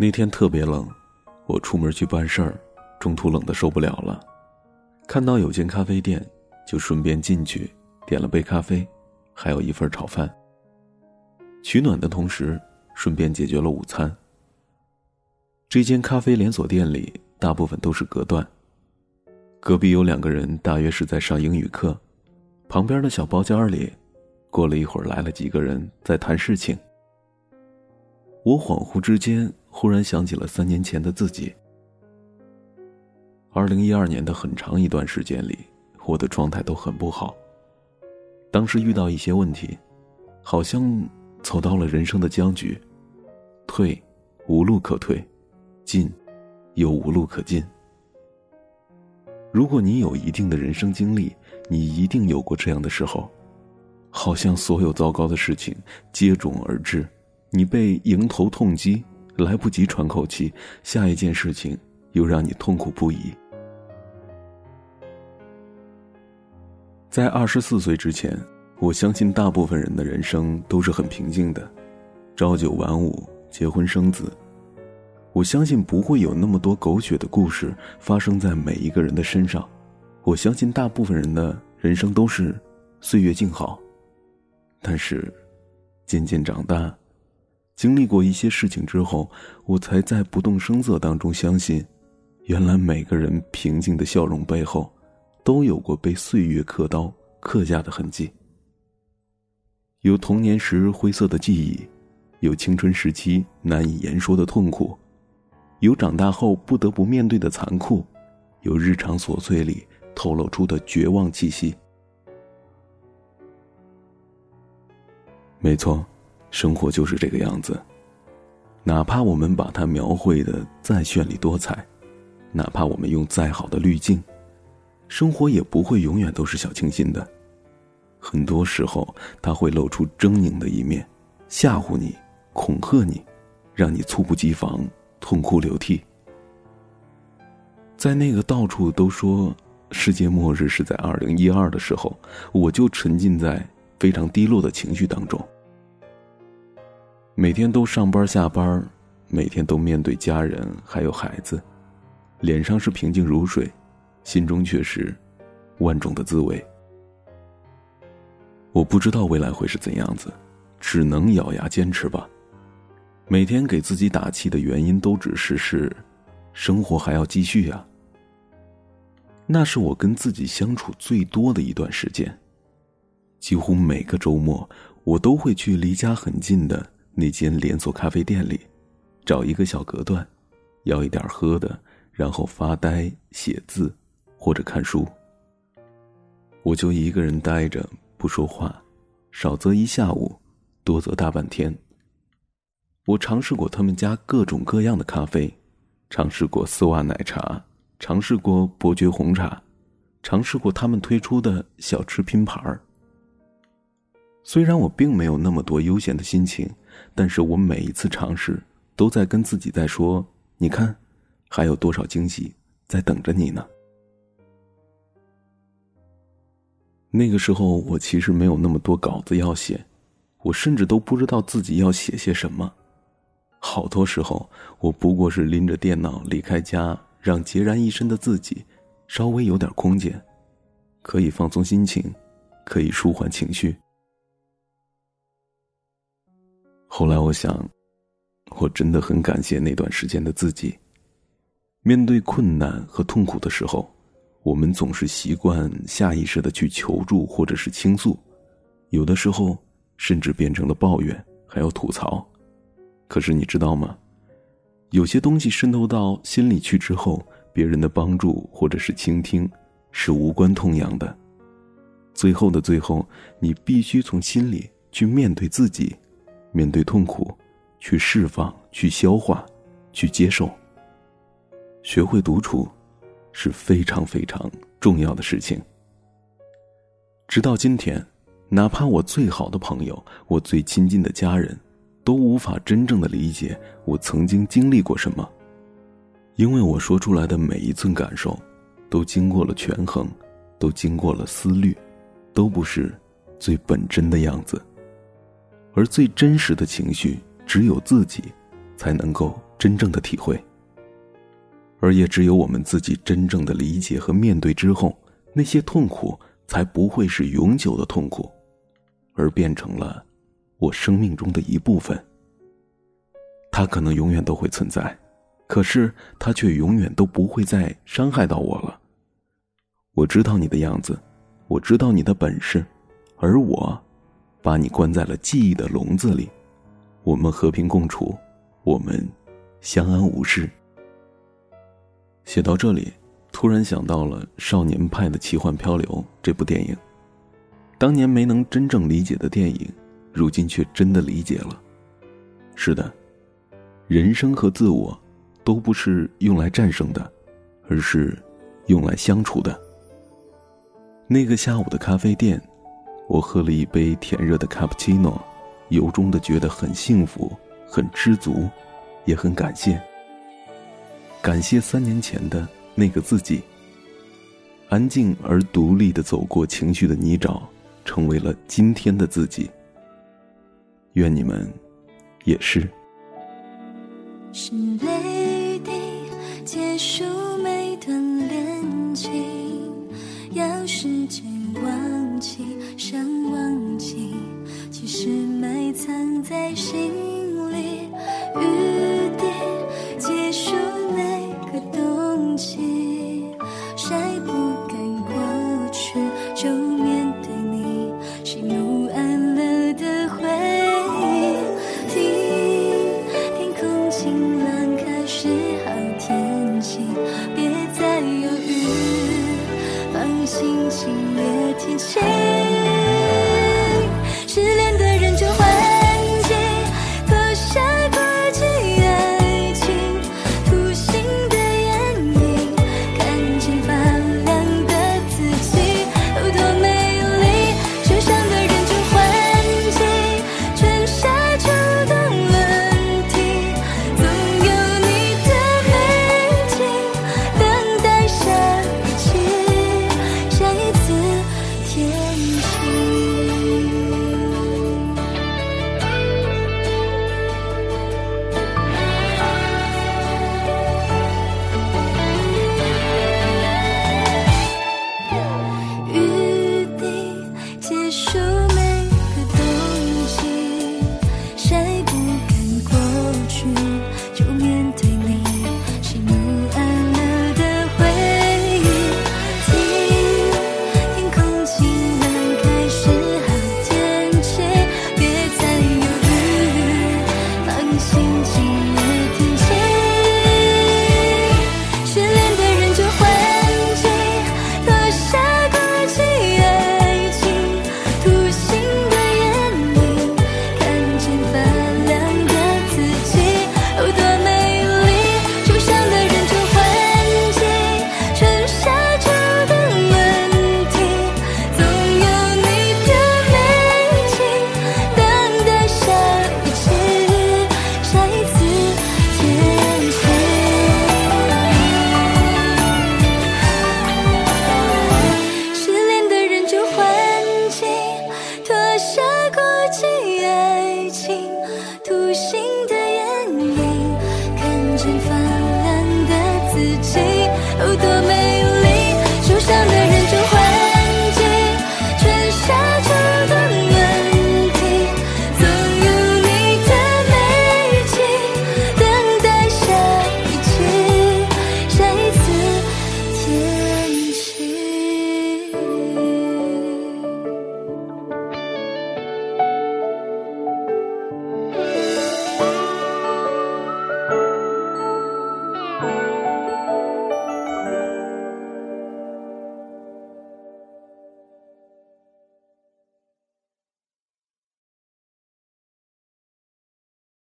那天特别冷，我出门去办事儿，中途冷的受不了了，看到有间咖啡店，就顺便进去点了杯咖啡，还有一份炒饭。取暖的同时，顺便解决了午餐。这间咖啡连锁店里大部分都是隔断，隔壁有两个人，大约是在上英语课，旁边的小包间里，过了一会儿来了几个人在谈事情。我恍惚之间。忽然想起了三年前的自己。二零一二年的很长一段时间里，我的状态都很不好。当时遇到一些问题，好像走到了人生的僵局，退，无路可退；进，又无路可进。如果你有一定的人生经历，你一定有过这样的时候，好像所有糟糕的事情接踵而至，你被迎头痛击。来不及喘口气，下一件事情又让你痛苦不已。在二十四岁之前，我相信大部分人的人生都是很平静的，朝九晚五，结婚生子。我相信不会有那么多狗血的故事发生在每一个人的身上。我相信大部分人的人生都是岁月静好。但是，渐渐长大。经历过一些事情之后，我才在不动声色当中相信，原来每个人平静的笑容背后，都有过被岁月刻刀刻下的痕迹。有童年时灰色的记忆，有青春时期难以言说的痛苦，有长大后不得不面对的残酷，有日常琐碎里透露出的绝望气息。没错。生活就是这个样子，哪怕我们把它描绘的再绚丽多彩，哪怕我们用再好的滤镜，生活也不会永远都是小清新的。很多时候，它会露出狰狞的一面，吓唬你，恐吓你，让你猝不及防，痛哭流涕。在那个到处都说世界末日是在二零一二的时候，我就沉浸在非常低落的情绪当中。每天都上班下班，每天都面对家人还有孩子，脸上是平静如水，心中却是万种的滋味。我不知道未来会是怎样子，只能咬牙坚持吧。每天给自己打气的原因都只是是，生活还要继续呀。那是我跟自己相处最多的一段时间，几乎每个周末我都会去离家很近的。那间连锁咖啡店里，找一个小隔断，要一点喝的，然后发呆、写字，或者看书。我就一个人呆着不说话，少则一下午，多则大半天。我尝试过他们家各种各样的咖啡，尝试过丝袜奶茶，尝试过伯爵红茶，尝试过他们推出的小吃拼盘儿。虽然我并没有那么多悠闲的心情，但是我每一次尝试，都在跟自己在说：“你看，还有多少惊喜在等着你呢？”那个时候，我其实没有那么多稿子要写，我甚至都不知道自己要写些什么。好多时候，我不过是拎着电脑离开家，让孑然一身的自己稍微有点空间，可以放松心情，可以舒缓情绪。后来我想，我真的很感谢那段时间的自己。面对困难和痛苦的时候，我们总是习惯下意识的去求助或者是倾诉，有的时候甚至变成了抱怨，还有吐槽。可是你知道吗？有些东西渗透到心里去之后，别人的帮助或者是倾听是无关痛痒的。最后的最后，你必须从心里去面对自己。面对痛苦，去释放，去消化，去接受。学会独处，是非常非常重要的事情。直到今天，哪怕我最好的朋友，我最亲近的家人，都无法真正的理解我曾经经历过什么，因为我说出来的每一寸感受，都经过了权衡，都经过了思虑，都不是最本真的样子。而最真实的情绪，只有自己才能够真正的体会。而也只有我们自己真正的理解和面对之后，那些痛苦才不会是永久的痛苦，而变成了我生命中的一部分。它可能永远都会存在，可是它却永远都不会再伤害到我了。我知道你的样子，我知道你的本事，而我，把你关在了记忆的笼子里。我们和平共处，我们相安无事。写到这里，突然想到了《少年派的奇幻漂流》这部电影。当年没能真正理解的电影，如今却真的理解了。是的，人生和自我，都不是用来战胜的，而是用来相处的。那个下午的咖啡店，我喝了一杯甜热的卡布奇诺，由衷的觉得很幸福、很知足，也很感谢。感谢三年前的那个自己，安静而独立的走过情绪的泥沼，成为了今天的自己。愿你们也是。是泪滴结束每段恋情，要时间想忘记，其实埋藏在心里。雨滴结束每个冬季。晒不干过去，就面对你喜怒哀乐的回忆。听天空晴朗，开始好天气，别再犹豫，放心，七月天晴。天。心情。